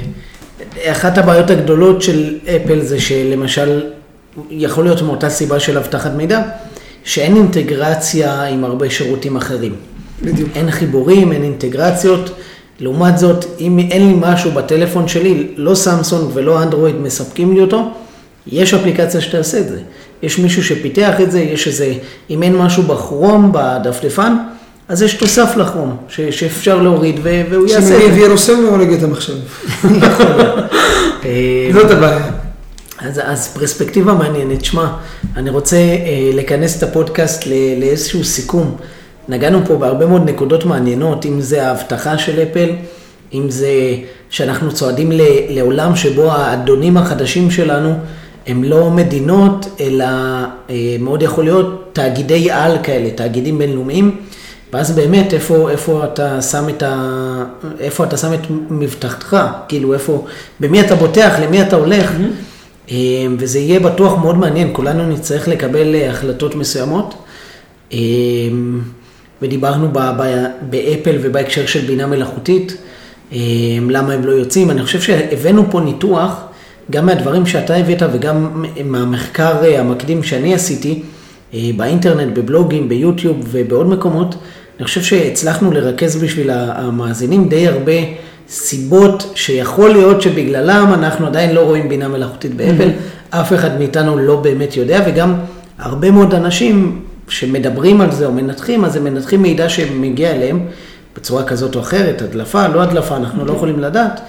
אחת הבעיות הגדולות של אפל זה שלמשל, יכול להיות מאותה סיבה של אבטחת מידע, שאין אינטגרציה עם הרבה שירותים אחרים. בדיוק. אין חיבורים, אין אינטגרציות. לעומת זאת, אם אין לי משהו בטלפון שלי, לא סמסונג ולא אנדרואיד מספקים לי אותו, יש אפליקציה שתעשה את זה. יש מישהו שפיתח את זה, יש איזה, אם אין משהו בכרום, בדפדפן, אז יש תוסף לכרום, ש, שאפשר להוריד ו, והוא יעשה את זה. וירוסים והורג את המחשב. *laughs* יכול להיות. *laughs* זאת הבעיה. אז, אז פרספקטיבה מעניינת. שמע, אני רוצה אה, לכנס את הפודקאסט ל- לאיזשהו סיכום. נגענו פה בהרבה מאוד נקודות מעניינות, אם זה ההבטחה של אפל, אם זה שאנחנו צועדים ל- לעולם שבו האדונים החדשים שלנו הם לא מדינות, אלא אה, מאוד יכול להיות תאגידי על כאלה, תאגידים בינלאומיים. ואז באמת, איפה, איפה אתה שם את ה... איפה אתה שם את מבטחתך? כאילו, איפה... במי אתה בוטח? למי אתה הולך? אה, וזה יהיה בטוח מאוד מעניין, כולנו נצטרך לקבל אה, החלטות מסוימות. ודיברנו ב- ב- באפל ובהקשר של בינה מלאכותית, למה הם לא יוצאים. אני חושב שהבאנו פה ניתוח, גם מהדברים שאתה הבאת וגם מהמחקר אה, המקדים שאני עשיתי, אה, באינטרנט, בבלוגים, ביוטיוב ובעוד מקומות. אני חושב שהצלחנו לרכז בשביל המאזינים די הרבה סיבות שיכול להיות שבגללם אנחנו עדיין לא רואים בינה מלאכותית באפל, אף אחד מאיתנו לא באמת יודע, וגם הרבה מאוד אנשים שמדברים על זה או מנתחים, אז הם מנתחים מידע שמגיע אליהם בצורה כזאת או אחרת, הדלפה, לא הדלפה, אנחנו לא יכולים לדעת,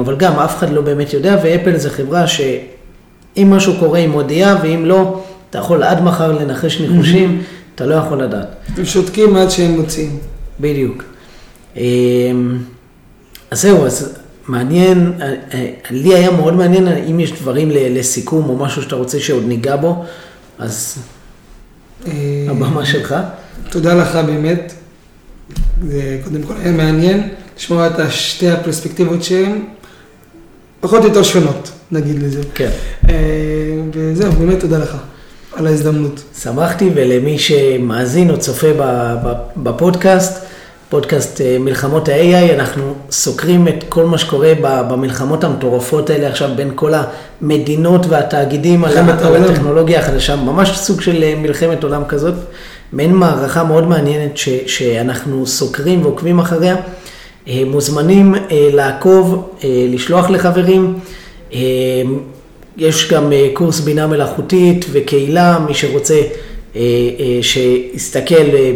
אבל גם אף אחד לא באמת יודע, ואפל זה חברה שאם משהו קורה היא מודיעה, ואם לא, אתה יכול עד מחר לנחש ניחושים, אתה לא יכול לדעת. הם שותקים עד שהם מוציאים. בדיוק. אמ, אז זהו, אז מעניין, אה, אה, לי היה מאוד מעניין אם יש דברים לסיכום או משהו שאתה רוצה שעוד ניגע בו, אז אה, הבמה שלך. תודה לך באמת. זה קודם כל היה מעניין לשמוע את שתי הפרספקטיבות שהן פחות או יותר שונות, נגיד לזה. כן. אה, וזהו, באמת תודה לך על ההזדמנות. שמחתי, ולמי שמאזין או צופה בפודקאסט, פודקאסט אה, מלחמות ה-AI, אנחנו סוקרים את כל מה שקורה במלחמות המטורפות האלה עכשיו בין כל המדינות והתאגידים על הטכנולוגיה החדשה, ממש סוג של אה, מלחמת עולם כזאת, מעין מערכה מאוד מעניינת ש, שאנחנו סוקרים ועוקבים אחריה. אה, מוזמנים לעקוב, לשלוח לחברים. יש גם קורס בינה מלאכותית וקהילה, מי שרוצה אה, אה, שיסתכל אה,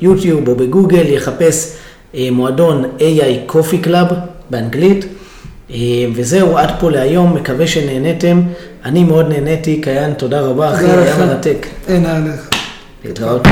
ביוטיוב או בגוגל, יחפש מועדון AI Coffee Club באנגלית. וזהו, עד פה להיום, מקווה שנהניתם. אני מאוד נהניתי, קיין, תודה רבה, אחי, היה מרתק. אין עליך. להתראות.